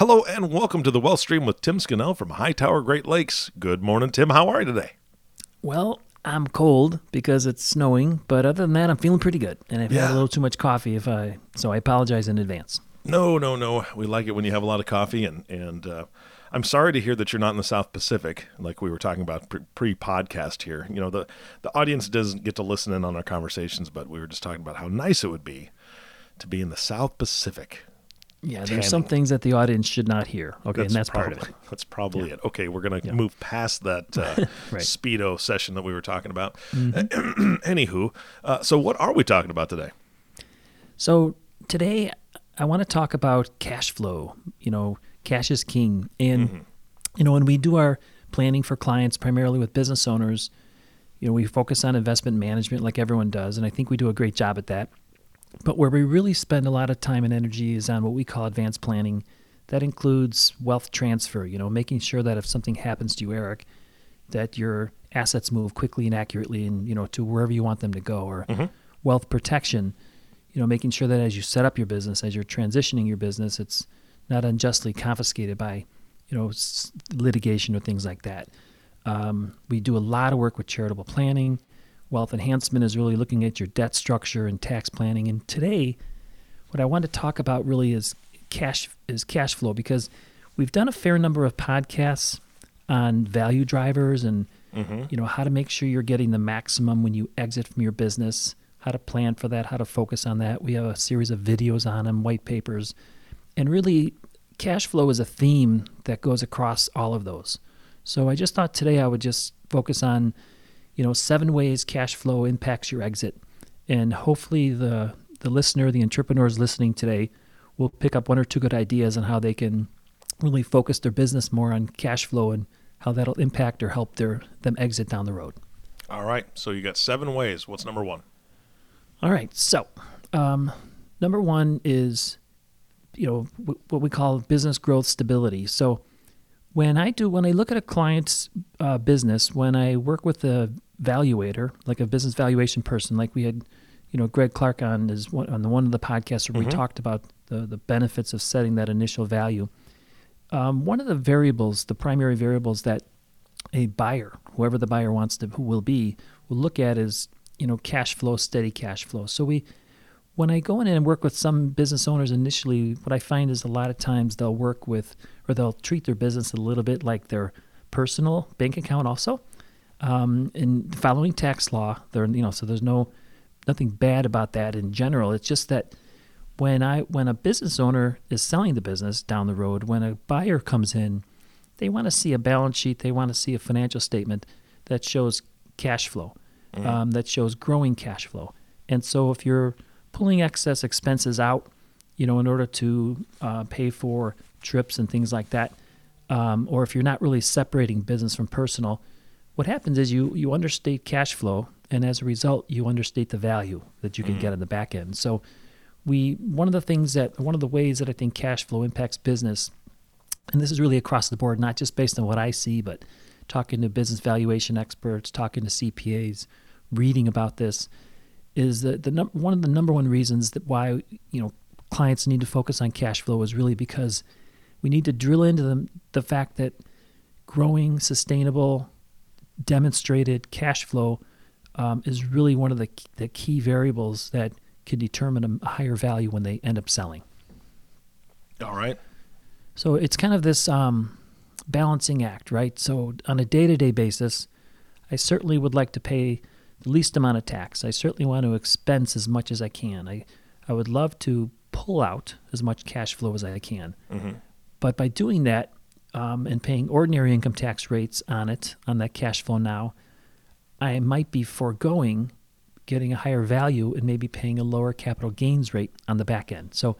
Hello and welcome to the Wealth Stream with Tim Scannell from Hightower Great Lakes. Good morning, Tim. How are you today? Well, I'm cold because it's snowing, but other than that, I'm feeling pretty good. And I've Yeah. had a little too much coffee, if I so I apologize in advance. No, no, no. We like it when you have a lot of coffee, and and uh, I'm sorry to hear that you're not in the South Pacific, like we were talking about pre podcast here. You know, the the audience doesn't get to listen in on our conversations, but we were just talking about how nice it would be to be in the South Pacific. Yeah, there's some things that the audience should not hear. Okay, and that's probably, part of it. That's probably it. Okay, we're gonna move past that uh, Right. Mm-hmm. speedo session that we were talking about. Anywho, uh, so what are we talking about today? So today, I want to talk about cash flow. You know, cash is king, and you know when we do our planning for clients, primarily with business owners, you know we focus on investment management like everyone does, and I think we do a great job at that. But where we really spend a lot of time and energy is on what we call advanced planning. That includes wealth transfer, you know, making sure that if something happens to you, Eric, that your assets move quickly and accurately and, you know, to wherever you want them to go or wealth protection, you know, making sure that as you set up your business, as you're transitioning your business, it's not unjustly confiscated by, you know, s- litigation or things like that. Um, we do a lot of work with charitable planning. Wealth enhancement is really looking at your debt structure and tax planning. And today, what I want to talk about really is cash is cash flow because we've done a fair number of podcasts on value drivers and mm-hmm. you know how to make sure you're getting the maximum when you exit from your business, how to plan for that, how to focus on that. We have a series of videos on them, white papers, and really cash flow is a theme that goes across all of those. So I just thought today I would just focus on you know seven ways cash flow impacts your exit. And hopefully the the listener the entrepreneurs listening today will pick up one or two good ideas on how they can really focus their business more on cash flow and how that'll impact or help their them exit down the road. All right, so you got seven ways. What's number one? all right. So um, number one is you know wh- what we call business growth stability. So when i do when i look at a client's uh, business when i work with a valuator like a business valuation person like we had you know greg clark on is one, on the one of the podcasts where we talked about the, the benefits of setting that initial value. Um, one of the variables the primary variables that a buyer whoever the buyer wants to who will be will look at is you know cash flow steady cash flow. So we when I go in and work with some business owners initially, what I find is a lot of times they'll work with or they'll treat their business a little bit like their personal bank account also. Um, and following tax law, there you know, so there's no nothing bad about that in general. It's just that when I when a business owner is selling the business down the road, when a buyer comes in, they want to see a balance sheet, they want to see a financial statement that shows cash flow, um, that shows growing cash flow. And so if you're pulling excess expenses out, you know, in order to uh, pay for trips and things like that, um, or if you're not really separating business from personal, what happens is you you understate cash flow, and as a result, you understate the value that you can get on the back end. So, we one of the things that one of the ways that I think cash flow impacts business, and this is really across the board, not just based on what I see, but talking to business valuation experts, talking to CPAs, reading about this, is that the num- one of the number one reasons that why you know clients need to focus on cash flow is really because we need to drill into the, the fact that growing sustainable demonstrated cash flow um, is really one of the, the key variables that can determine a higher value when they end up selling All right. so it's kind of this um, balancing act, right? So on a day to day basis, I certainly would like to pay least amount of tax. I certainly want to expense as much as I can. I, I would love to pull out as much cash flow as I can. But by doing that um, and paying ordinary income tax rates on it, on that cash flow now, I might be foregoing getting a higher value and maybe paying a lower capital gains rate on the back end. So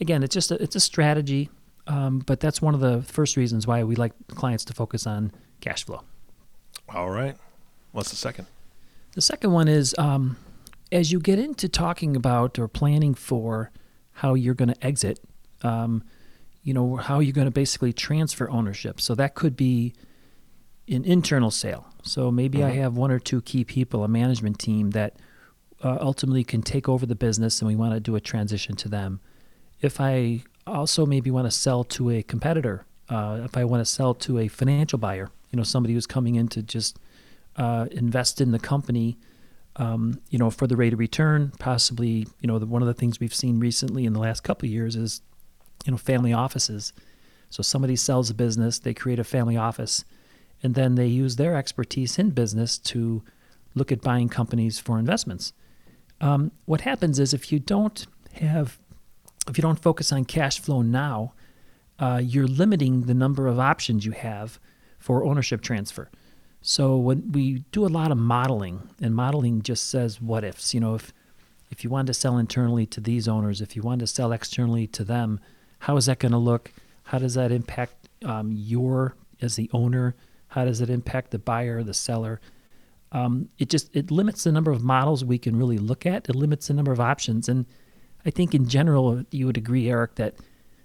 again, it's just a, it's a strategy, um, but that's one of the first reasons why we like clients to focus on cash flow. All right. What's the second? The second one is um, as you get into talking about or planning for how you're going to exit, um, you know, how you're going to basically transfer ownership. So that could be an internal sale. So maybe I have one or two key people, a management team that uh, ultimately can take over the business and we want to do a transition to them. If I also maybe want to sell to a competitor, uh, if I want to sell to a financial buyer, you know, somebody who's coming in to just uh, invest in the company, um, you know, for the rate of return, possibly, you know, the, one of the things we've seen recently in the last couple of years is, you know, family offices. So somebody sells a business, they create a family office, and then they use their expertise in business to look at buying companies for investments. Um, what happens is if you don't have, if you don't focus on cash flow now, uh, you're limiting the number of options you have for ownership transfer. So when we do a lot of modeling, and modeling just says what ifs. You know, if if you wanted to sell internally to these owners, if you wanted to sell externally to them, how is that going to look? How does that impact um, your as the owner? How does it impact the buyer, the seller? Um, it just it limits the number of models we can really look at. It limits the number of options, and I think in general you would agree, Eric, that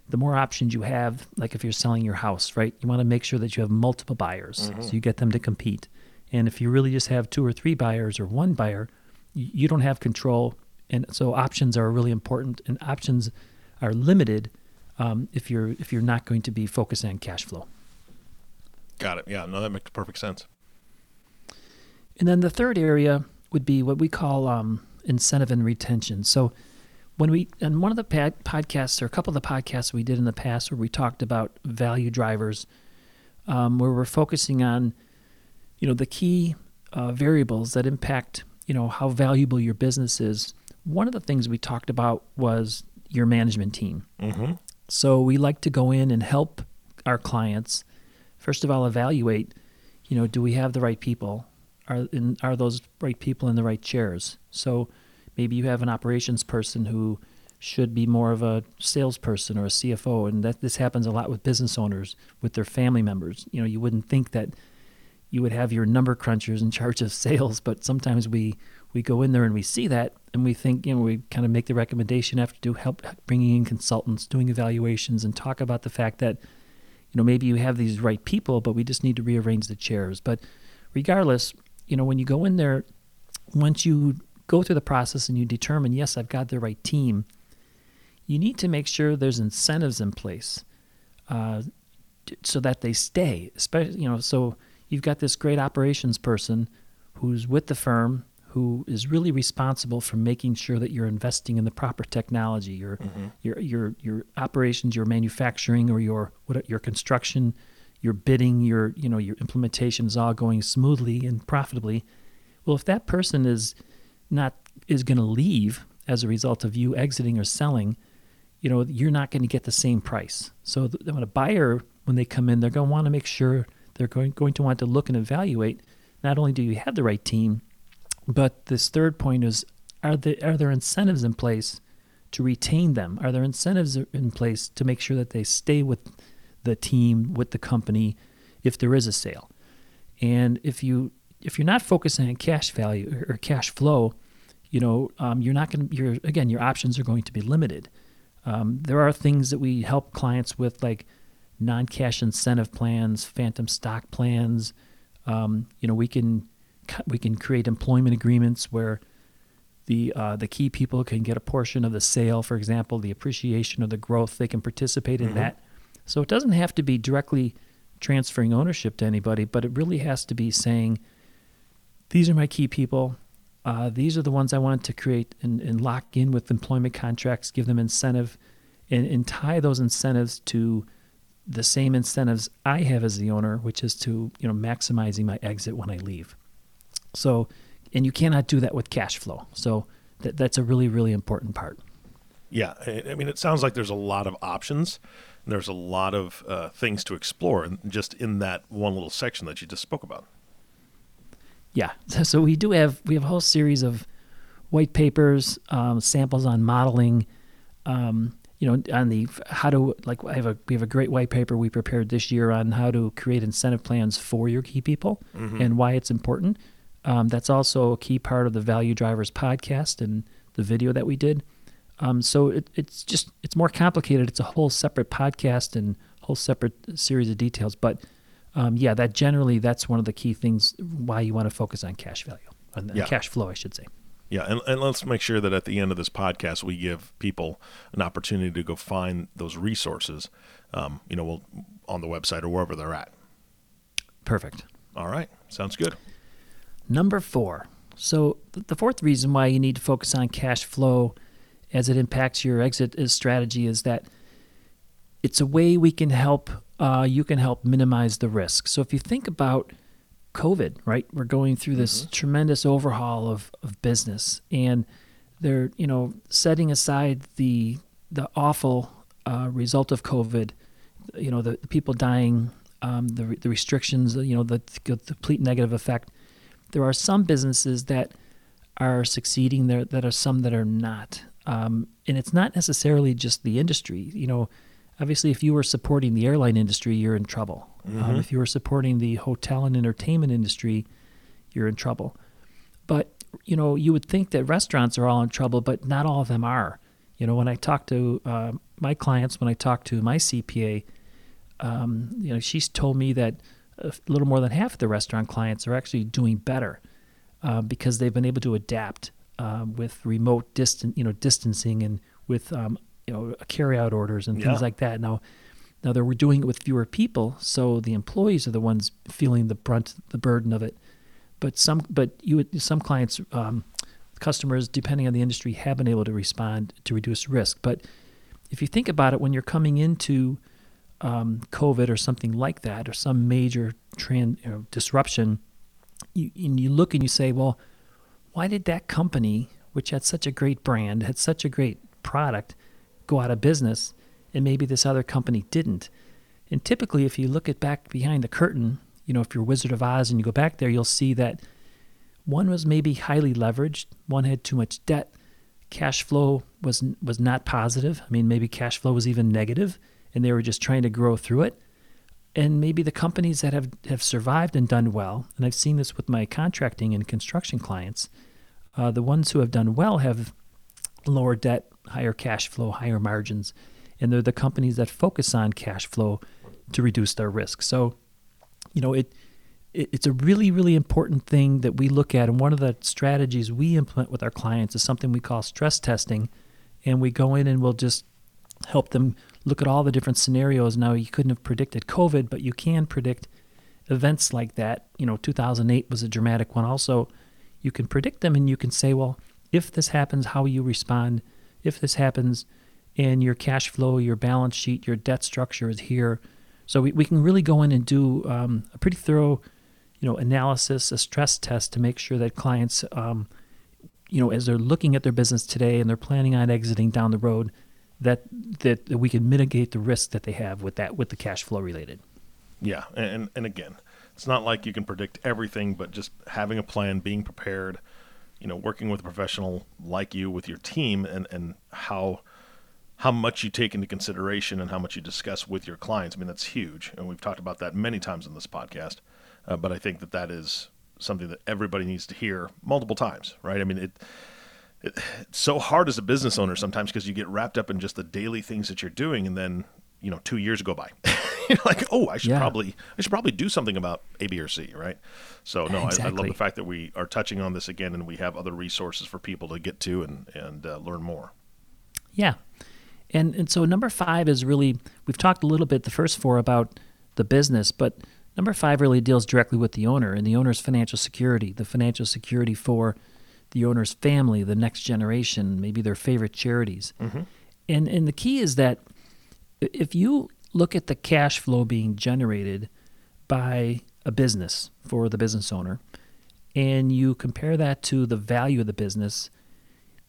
the more options you have, like if you're selling your house, right? You want to make sure that you have multiple buyers, so you get them to compete. And if you really just have two or three buyers or one buyer, you don't have control, and so options are really important. And options are limited um, if you're if you're not going to be focusing on cash flow. Got it. Yeah, no, that makes perfect sense. And then the third area would be what we call um, incentive and retention. So when we and one of the pad, podcasts or a couple of the podcasts we did in the past where we talked about value drivers, um, where we're focusing on, you know, the key uh, variables that impact, you know, how valuable your business is. One of the things we talked about was your management team. Mm-hmm. So we like to go in and help our clients. First of all, evaluate. You know, do we have the right people? Are in, are those right people in the right chairs? So maybe you have an operations person who should be more of a salesperson or a CFO, and that this happens a lot with business owners with their family members. You know, you wouldn't think that you would have your number crunchers in charge of sales, but sometimes we we go in there and we see that, and we think you know we kind of make the recommendation after do help bringing in consultants, doing evaluations, and talk about the fact that you know maybe you have these right people, but we just need to rearrange the chairs. But regardless, you know when you go in there, once you go through the process and you determine yes I've got the right team, you need to make sure there's incentives in place. Uh, so that they stay. Especially, you know, so you've got this great operations person who's with the firm who is really responsible for making sure that you're investing in the proper technology, your your your your operations, your manufacturing, or your what your construction, your bidding, your you know your implementation is all going smoothly and profitably. Well, if that person is not is going to leave as a result of you exiting or selling, you know you're not going to get the same price. So th- when a buyer when they come in, they're going to want to make sure they're going going to want to look and evaluate. Not only do you have the right team, but this third point is are there are there incentives in place to retain them? Are there incentives in place to make sure that they stay with the team, with the company, if there is a sale? And if you if you're not focusing on cash value or cash flow, you know um, you're not going to. You're again, your options are going to be limited. Um, there are things that we help clients with, like non-cash incentive plans, phantom stock plans. Um, you know, we can we can create employment agreements where the uh, the key people can get a portion of the sale, for example, the appreciation or the growth. They can participate in that. So it doesn't have to be directly transferring ownership to anybody, but it really has to be saying, these are my key people. Uh, these are the ones I wanted to create and, and lock in with employment contracts, give them incentive, and, and tie those incentives to the same incentives I have as the owner, which is to you know maximizing my exit when I leave. So, and you cannot do that with cash flow. So that that's a really really important part. Yeah, I mean, it sounds like there's a lot of options. There's a lot of uh, things to explore, and just in that one little section that you just spoke about. Yeah. So we do have we have a whole series of white papers, um, samples on modeling. Um, you know, on the how to like I have a we have a great white paper we prepared this year on how to create incentive plans for your key people and why it's important. Um, that's also a key part of the Value Drivers podcast and the video that we did. Um, so it, it's just it's more complicated. It's a whole separate podcast and whole separate series of details. But um, yeah, that generally that's one of the key things why you want to focus on cash value, on Yeah. cash flow, I should say. Yeah, and, and let's make sure that at the end of this podcast, we give people an opportunity to go find those resources, um, you know, we'll, on the website or wherever they're at. Perfect. All right, sounds good. Number four. So the fourth reason why you need to focus on cash flow as it impacts your exit strategy is that it's a way we can help uh, you can help minimize the risk. So if you think about COVID, right? We're going through this tremendous overhaul of, of business and they're, you know, setting aside the the awful uh, result of COVID, you know, the, the people dying, um, the, the restrictions, you know, the, the complete negative effect. There are some businesses that are succeeding there, that are some that are not. Um, and it's not necessarily just the industry. You know, obviously, if you were supporting the airline industry, you're in trouble. Um, if you were supporting the hotel and entertainment industry, you're in trouble. But you know, you would think that restaurants are all in trouble, but not all of them are. You know, when I talk to uh, my clients, when I talk to my CPA, um, you know, she's told me that a little more than half of the restaurant clients are actually doing better uh, because they've been able to adapt um, with remote distant, you know, distancing and with um, you know carry-out orders and things Yeah. like that. Now, now they're we're doing it with fewer people, so the employees are the ones feeling the brunt, the burden of it. But some, but you, would- some clients, um, customers, depending on the industry, have been able to respond to reduce risk. But if you think about it, when you're coming into um, COVID or something like that, or some major trans, you know, disruption, you, and you look and you say, well, why did that company, which had such a great brand, had such a great product, go out of business, and maybe this other company didn't? And typically, if you look at back behind the curtain, you know, if you're Wizard of Oz and you go back there, you'll see that one was maybe highly leveraged, one had too much debt, cash flow was was not positive. I mean, maybe cash flow was even negative, and they were just trying to grow through it. And maybe the companies that have, have survived and done well, and I've seen this with my contracting and construction clients, uh, the ones who have done well have lower debt, higher cash flow, higher margins, and they're the companies that focus on cash flow to reduce their risk. So, you know, it, it it's a really really important thing that we look at, and one of the strategies we implement with our clients is something we call stress testing, and we go in and we'll just help them look at all the different scenarios. Now, you couldn't have predicted COVID, but you can predict events like that. You know, 2008 was a dramatic one. Also, you can predict them and you can say, well, if this happens, how will you respond? If this happens, and your cash flow, your balance sheet, your debt structure is here. So we, we can really go in and do um, a pretty thorough, you know, analysis, a stress test to make sure that clients, um, you know, as they're looking at their business today and they're planning on exiting down the road, that that, that we can mitigate the risk that they have with that with the cash flow related. Yeah, and and again, it's not like you can predict everything, but just having a plan, being prepared, you know, working with a professional like you with your team, and and how how much you take into consideration and how much you discuss with your clients. I mean, that's huge, and we've talked about that many times in this podcast. Uh, but I think that that is something that everybody needs to hear multiple times, right? I mean, it. It, it's so hard as a business owner sometimes because you get wrapped up in just the daily things that you're doing, and then you know two years go by. you're like, oh, I should Yeah. probably I should probably do something about A, B, or C, right? So no, I, I love the fact that we are touching on this again, and we have other resources for people to get to and and uh, learn more. Yeah. And and so number 5 is really we've talked a little bit the first four about the business, but number 5 really deals directly with the owner and the owner's financial security, the financial security for the owner's family, the next generation, maybe their favorite charities. And and the key is that if you look at the cash flow being generated by a business for the business owner and you compare that to the value of the business,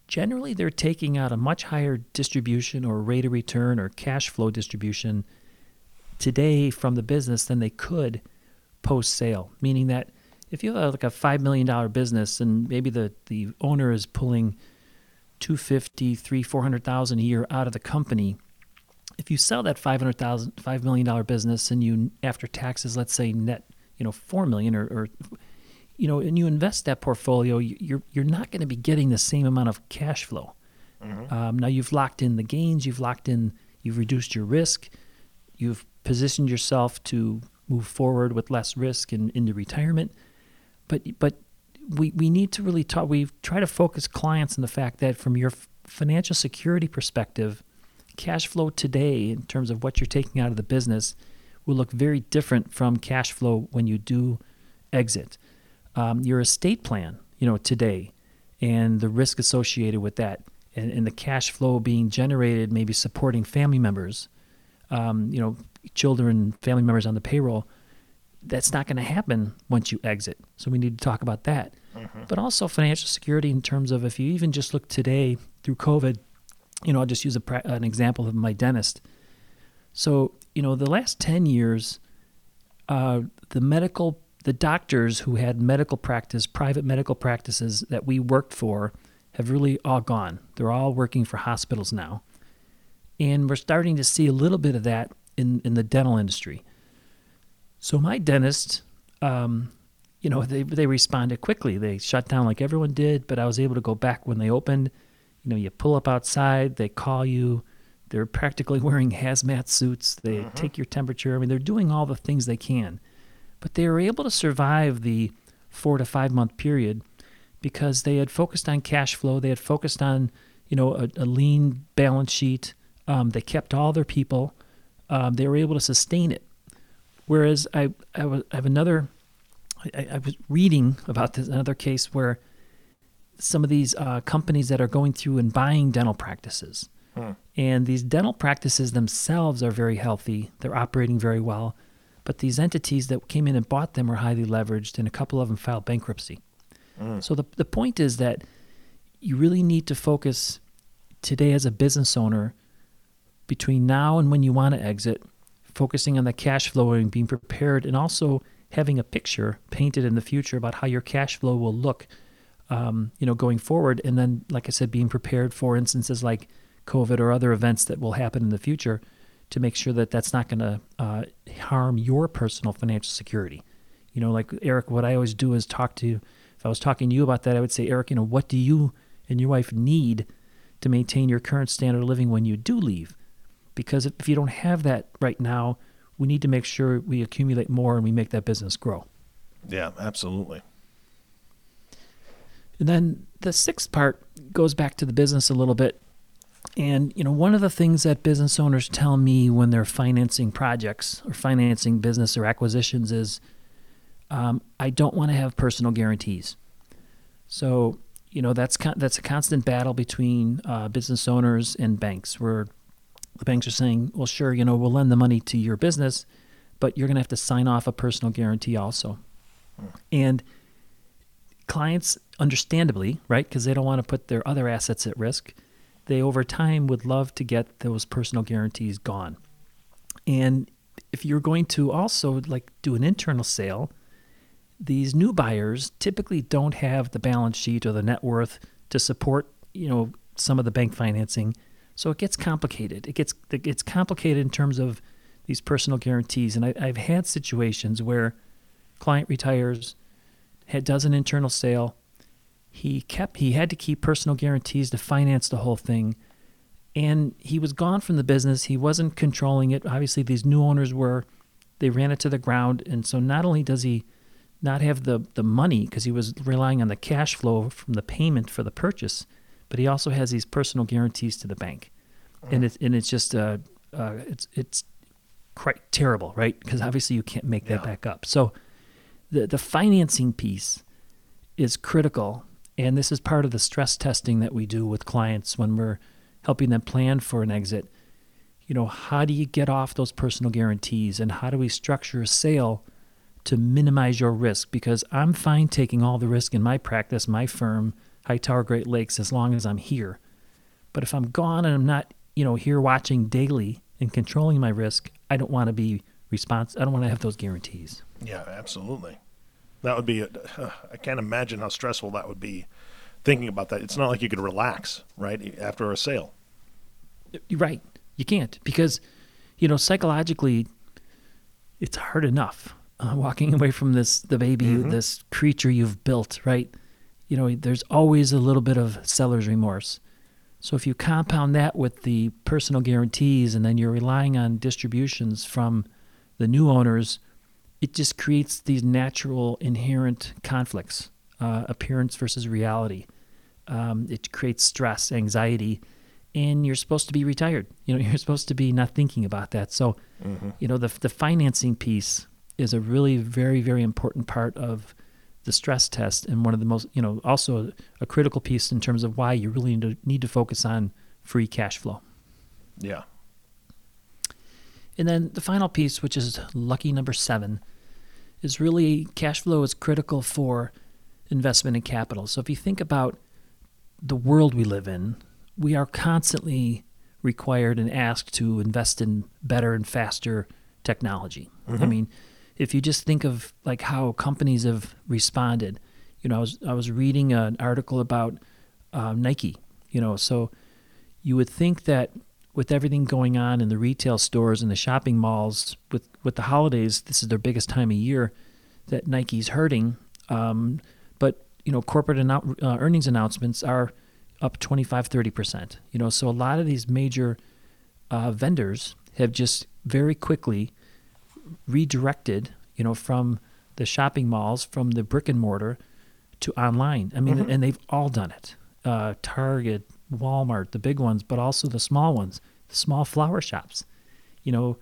generally they're taking out a much higher distribution or rate of return or cash flow distribution today from the business than they could post sale. Meaning that if you have like a five million dollar business and maybe the the owner is pulling 250 3 400,000 a year out of the company if you sell that 500,000 5 million dollar business and you after taxes let's say net you know 4 million or, or you know and you invest that portfolio you're you're not going to be getting the same amount of cash flow. Um, now you've locked in the gains you've locked in you've reduced your risk you've positioned yourself to move forward with less risk and into retirement. But but we, we need to really talk we try to focus clients on the fact that from your financial security perspective cash flow today in terms of what you're taking out of the business will look very different from cash flow when you do exit um, your estate plan you know today and the risk associated with that and, and the cash flow being generated maybe supporting family members um, you know children family members on the payroll that's not going to happen once you exit. So we need to talk about that. But also financial security in terms of if you even just look today through COVID, you know, I'll just use a, an example of my dentist. So, you know, the last 10 years, uh, the medical, the doctors who had medical practice, private medical practices that we worked for have really all gone. They're all working for hospitals now. And we're starting to see a little bit of that in, in the dental industry. So my dentist, um, you know, they they responded quickly. They shut down like everyone did, but I was able to go back when they opened. You know, you pull up outside, they call you. They're practically wearing hazmat suits. They take your temperature. I mean, they're doing all the things they can, but they were able to survive the four to five month period because they had focused on cash flow. They had focused on, you know, a, a lean balance sheet. Um, they kept all their people. Um, they were able to sustain it. Whereas I, I, was, I have another, I, I was reading about this another case where some of these uh, companies that are going through and buying dental practices, and these dental practices themselves are very healthy. They're operating very well, but these entities that came in and bought them are highly leveraged, and a couple of them filed bankruptcy. So the the point is that you really need to focus today as a business owner between now and when you want to exit, focusing on the cash flow and being prepared, and also having a picture painted in the future about how your cash flow will look, um, you know, going forward. And then, like I said, being prepared for instances like COVID or other events that will happen in the future to make sure that that's not going to uh, harm your personal financial security. You know, like Eric, what I always do is talk to. If I was talking to you about that, I would say, Eric, you know, what do you and your wife need to maintain your current standard of living when you do leave? Because if you don't have that right now, we need to make sure we accumulate more and we make that business grow. Yeah, absolutely. And then the sixth part goes back to the business a little bit. And you know, one of the things that business owners tell me when they're financing projects or financing business or acquisitions is, um, I don't want to have personal guarantees. So you know that's con- that's a constant battle between uh, business owners and banks, where the banks are saying, "Well, sure, you know, we'll lend the money to your business, but you're going to have to sign off a personal guarantee also." And clients, understandably, right, because they don't want to put their other assets at risk, they over time would love to get those personal guarantees gone. And if you're going to also like do an internal sale, these new buyers typically don't have the balance sheet or the net worth to support, you know, some of the bank financing. So it gets complicated. It gets it gets complicated in terms of these personal guarantees. And I, I've had situations where client retires, had, does an internal sale. He kept he had to keep personal guarantees to finance the whole thing, and he was gone from the business. He wasn't controlling it. Obviously, these new owners were. They ran it to the ground, and so not only does he not have the the money because he was relying on the cash flow from the payment for the purchase, but he also has these personal guarantees to the bank, and it's and it's just uh, uh it's it's quite terrible, right? Because obviously you can't make that Yeah. back up. So the the financing piece is critical, and this is part of the stress testing that we do with clients when we're helping them plan for an exit. You know, how do you get off those personal guarantees, and how do we structure a sale to minimize your risk? Because I'm fine taking all the risk in my practice, my firm, Hightower Great Lakes, as long as I'm here. But if I'm gone and I'm not, you know, here watching daily and controlling my risk, I don't want to be responsible. I don't want to have those guarantees. Yeah, absolutely. That would be. Uh, I can't imagine how stressful that would be. Thinking about that, it's not like you could relax right after a sale. You're right. You can't because, you know, psychologically, it's hard enough uh, walking away from this the baby, Mhm. this creature you've built. Right. You know, there's always a little bit of seller's remorse. So if you compound that with the personal guarantees, and then you're relying on distributions from the new owners, it just creates these natural inherent conflicts, uh, appearance versus reality. Um, it creates stress, anxiety, and you're supposed to be retired. You know, you're supposed to be not thinking about that. So, you know, the the financing piece is a really very very important part of the stress test, and one of the most you know also a, a critical piece in terms of why you really need to, need to focus on free cash flow. Yeah. And then the final piece, which is lucky number seven, is really cash flow is critical for investment in capital. So if you think about the world we live in, we are constantly required and asked to invest in better and faster technology. I mean, if you just think of like how companies have responded, you know, I was I was reading an article about uh, Nike. You know, so you would think that with everything going on in the retail stores and the shopping malls with with the holidays, this is their biggest time of year that Nike's hurting. Um, but you know, corporate annou- uh, earnings announcements are up 25, 30 percent. You know, so a lot of these major uh, vendors have just very quickly redirected, you know, from the shopping malls, from the brick and mortar to online. I mean, and they've all done it. Uh, Target, Walmart, the big ones, but also the small ones, the small flower shops. You know,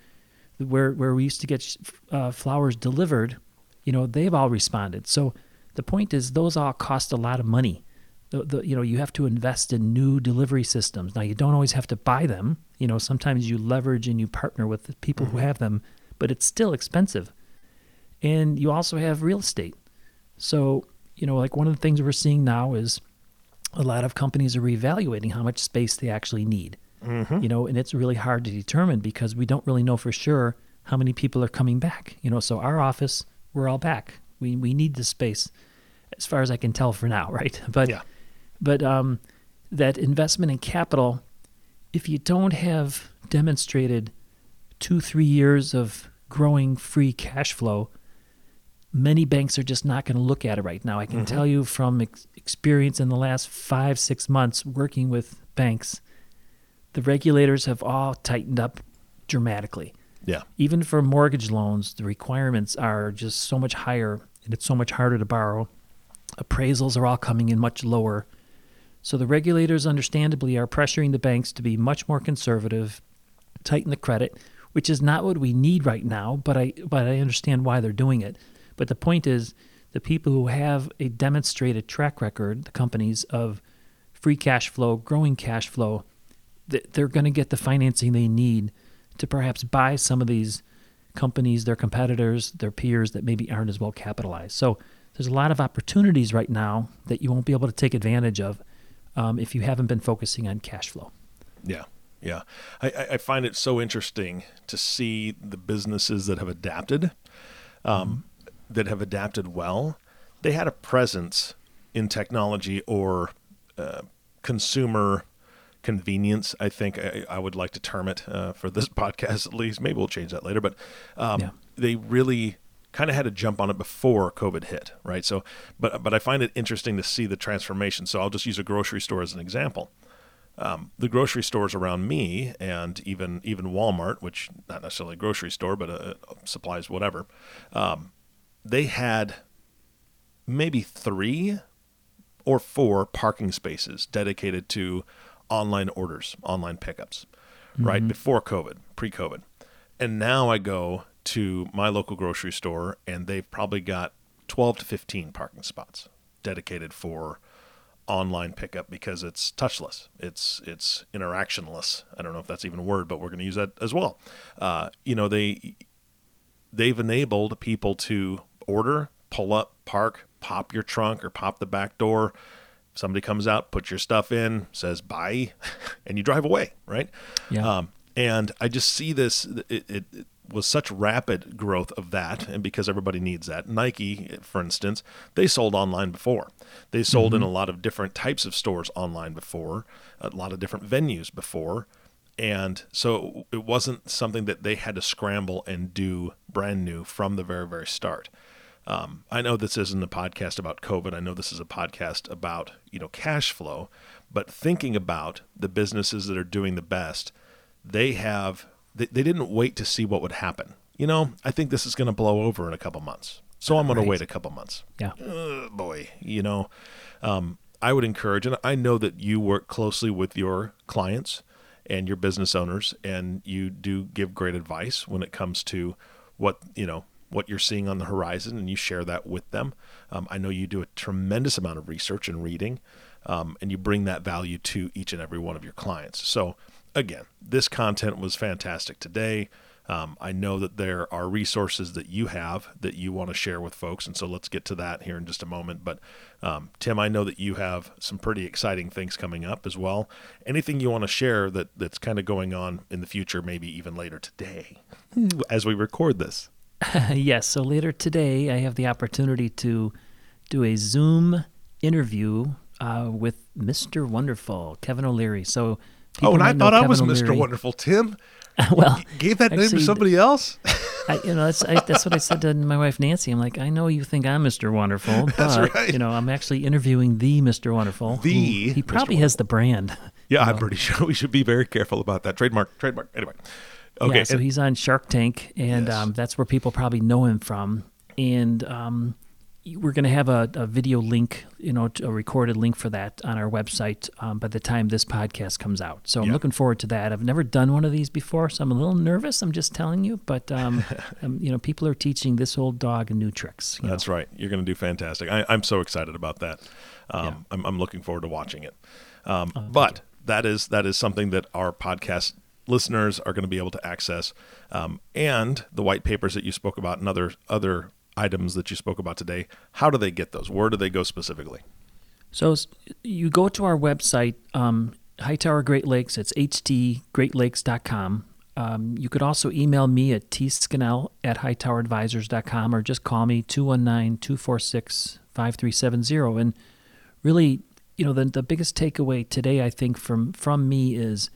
where where we used to get uh, flowers delivered, you know, they've all responded. So the point is, those all cost a lot of money. The, the, you know, you have to invest in new delivery systems. Now, you don't always have to buy them. You know, sometimes you leverage and you partner with the people who have them, but it's still expensive. And you also have real estate. So, you know, like one of the things we're seeing now is a lot of companies are reevaluating how much space they actually need. You know, and it's really hard to determine because we don't really know for sure how many people are coming back. You know, so our office, we're all back. We we need the space, as far as I can tell for now, right? But Yeah. but um, that investment in capital, if you don't have demonstrated two three years of growing free cash flow, many banks are just not going to look at it right now. I can mm-hmm. tell you from ex- experience in the last five, six months working with banks, the regulators have all tightened up dramatically. Yeah. Even for mortgage loans, the requirements are just so much higher and it's so much harder to borrow. Appraisals are all coming in much lower. So the regulators, understandably, are pressuring the banks to be much more conservative, tighten the credit, which is not what we need right now. But I but I understand why they're doing it. But the point is, the people who have a demonstrated track record, the companies of free cash flow, growing cash flow, th- they're going to get the financing they need to perhaps buy some of these companies, their competitors, their peers that maybe aren't as well capitalized. So there's a lot of opportunities right now that you won't be able to take advantage of um, if you haven't been focusing on cash flow. Yeah, yeah. I, I- I find it so interesting to see the businesses that have adapted, um, that have adapted well. They had a presence in technology or uh, consumer convenience. I think I, I would like to term it uh, for this podcast at least. Maybe we'll change that later, but um, Yeah. they really kind of had to jump on it before COVID hit, right? So, but but I find it interesting to see the transformation. So I'll just use a grocery store as an example um, the grocery stores around me and even even Walmart, which not necessarily a grocery store, but uh, supplies, whatever, um, they had maybe three or four parking spaces dedicated to online orders, online pickups, right before COVID, pre-COVID, and now I go to my local grocery store and they've probably got 12 to 15 parking spots dedicated for online pickup because it's touchless. It's it's interactionless. I don't know if that's even a word, but we're going to use that as well. Uh, you know, they they've enabled people to order, pull up, park, pop your trunk or pop the back door. Somebody comes out, puts your stuff in, says bye, and you drive away, right? Yeah. Um, and I just see this. It, it, it was such rapid growth of that, and because everybody needs that, Nike, for instance, they sold online before. They sold mm-hmm. in a lot of different types of stores online before, a lot of different venues before. And so it wasn't something that they had to scramble and do brand new from the very, very start. Um, I know this isn't a podcast about COVID. I know this is a podcast about you know cash flow, but thinking about the businesses that are doing the best, they have they, they didn't wait to see what would happen. You know, I think this is going to blow over in a couple months, so I'm going right. to wait a couple months. Yeah, uh, boy, you know, um, I would encourage, and I know that you work closely with your clients and your business owners, and you do give great advice when it comes to what you know what you're seeing on the horizon, and you share that with them. Um, I know you do a tremendous amount of research and reading, um, and you bring that value to each and every one of your clients. So again, this content was fantastic today. Um, I know that there are resources that you have that you want to share with folks, and so let's get to that here in just a moment. But um, Tim, I know that you have some pretty exciting things coming up as well. Anything you want to share that that's kind of going on in the future, maybe even later today, as we record this? yes. So later today, I have the opportunity to do a Zoom interview uh, with Mr. Wonderful, Kevin O'Leary. So oh, and I thought I was Mr. Wonderful, Tim. well, G- gave that actually, name to somebody else. I, you know, that's I, that's what I said to my wife Nancy. I'm like, I know you think I'm Mr. Wonderful, but right. you know, I'm actually interviewing the Mr. Wonderful. The he probably has the brand. Yeah, I'm pretty sure we should be very careful about that trademark. Trademark. Anyway, okay. Yeah, so he's on Shark Tank, and yes. um, that's where people probably know him from. And um, we're going to have a, a, video link, you know, a recorded link for that on our website um, by the time this podcast comes out. So I'm looking forward to that. I've never done one of these before, so I'm a little nervous. I'm just telling you, but um, um, you know, people are teaching this old dog new tricks. That's know? right. You're going to do fantastic. I, am so excited about that. Um, yeah. I'm, I'm, looking forward to watching it. Um, oh, but that is that is something that our podcast listeners are going to be able to access, um, and the white papers that you spoke about and other other items that you spoke about today, how do they get those? Where do they go specifically? So you go to our website, um, Hightower Great Lakes. It's htgreatlakes.com. Um, you could also email me at tscannell at hightoweradvisors.com or just call me 219-246-5370. And really, you know, the, the biggest takeaway today, I think, from, from me is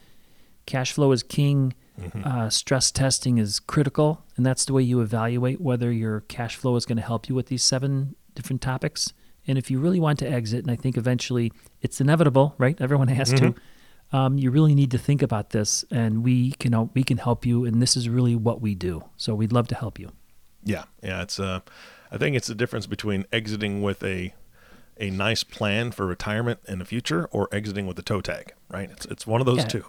cash flow is king – Mm-hmm. Uh, stress testing is critical, and that's the way you evaluate whether your cash flow is going to help you with these seven different topics. And if you really want to exit, and I think eventually it's inevitable, right? Everyone has mm-hmm. to. Um, you really need to think about this, and we can we can help you. And this is really what we do. So we'd love to help you. Yeah, yeah. It's uh, I think it's the difference between exiting with a a nice plan for retirement in the future or exiting with a toe tag, right? It's, it's one of those yeah. two.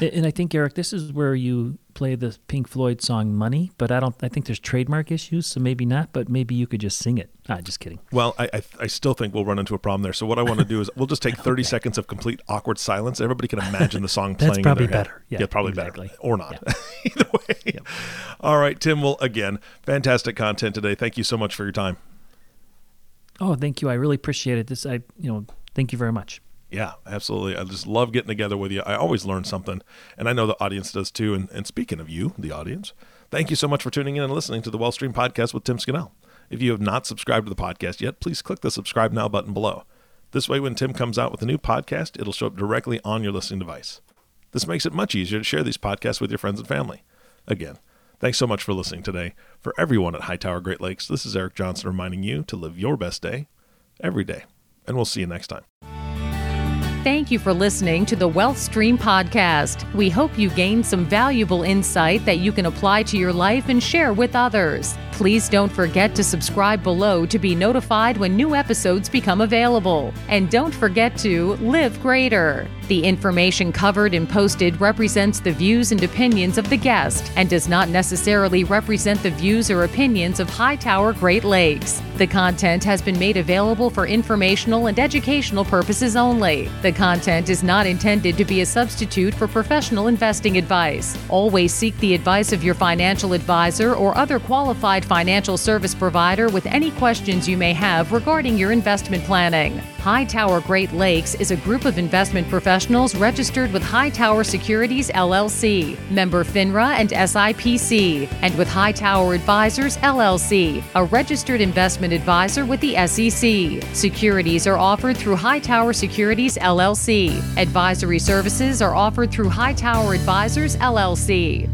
and I think Eric, this is where you play the Pink Floyd song "Money," but I don't. I think there's trademark issues, so maybe not. But maybe you could just sing it. Ah, just kidding. Well, I I, I still think we'll run into a problem there. So what I want to do is we'll just take 30 okay. seconds of complete awkward silence. Everybody can imagine the song playing. That's probably better. Yeah, yeah, probably exactly. better or not. Yeah. Either way. Yep. All right, Tim. Well, again, fantastic content today. Thank you so much for your time. Oh, thank you. I really appreciate it. This, I, you know, thank you very much. Yeah, absolutely. I just love getting together with you. I always learn something, and I know the audience does too. And, and speaking of you, the audience, thank you so much for tuning in and listening to the Wealth Stream Podcast with Tim Scannell. If you have not subscribed to the podcast yet, please click the subscribe now button below. This way, when Tim comes out with a new podcast, it'll show up directly on your listening device. This makes it much easier to share these podcasts with your friends and family. Again, Thanks so much for listening today. For everyone at Hightower Great Lakes, this is Eric Johnson reminding you to live your best day every day. And we'll see you next time. Thank you for listening to the Wealth Stream podcast. We hope you gained some valuable insight that you can apply to your life and share with others. Please don't forget to subscribe below to be notified when new episodes become available. And don't forget to live greater. The information covered and posted represents the views and opinions of the guest and does not necessarily represent the views or opinions of Hightower Great Lakes. The content has been made available for informational and educational purposes only. The content is not intended to be a substitute for professional investing advice. Always seek the advice of your financial advisor or other qualified financial service provider with any questions you may have regarding your investment planning. Hightower Great Lakes is a group of investment professionals registered with Hightower Securities LLC, member FINRA and SIPC, and with Hightower Advisors LLC, a registered investment advisor with the SEC. Securities are offered through Hightower Securities LLC. Advisory services are offered through Hightower Advisors LLC.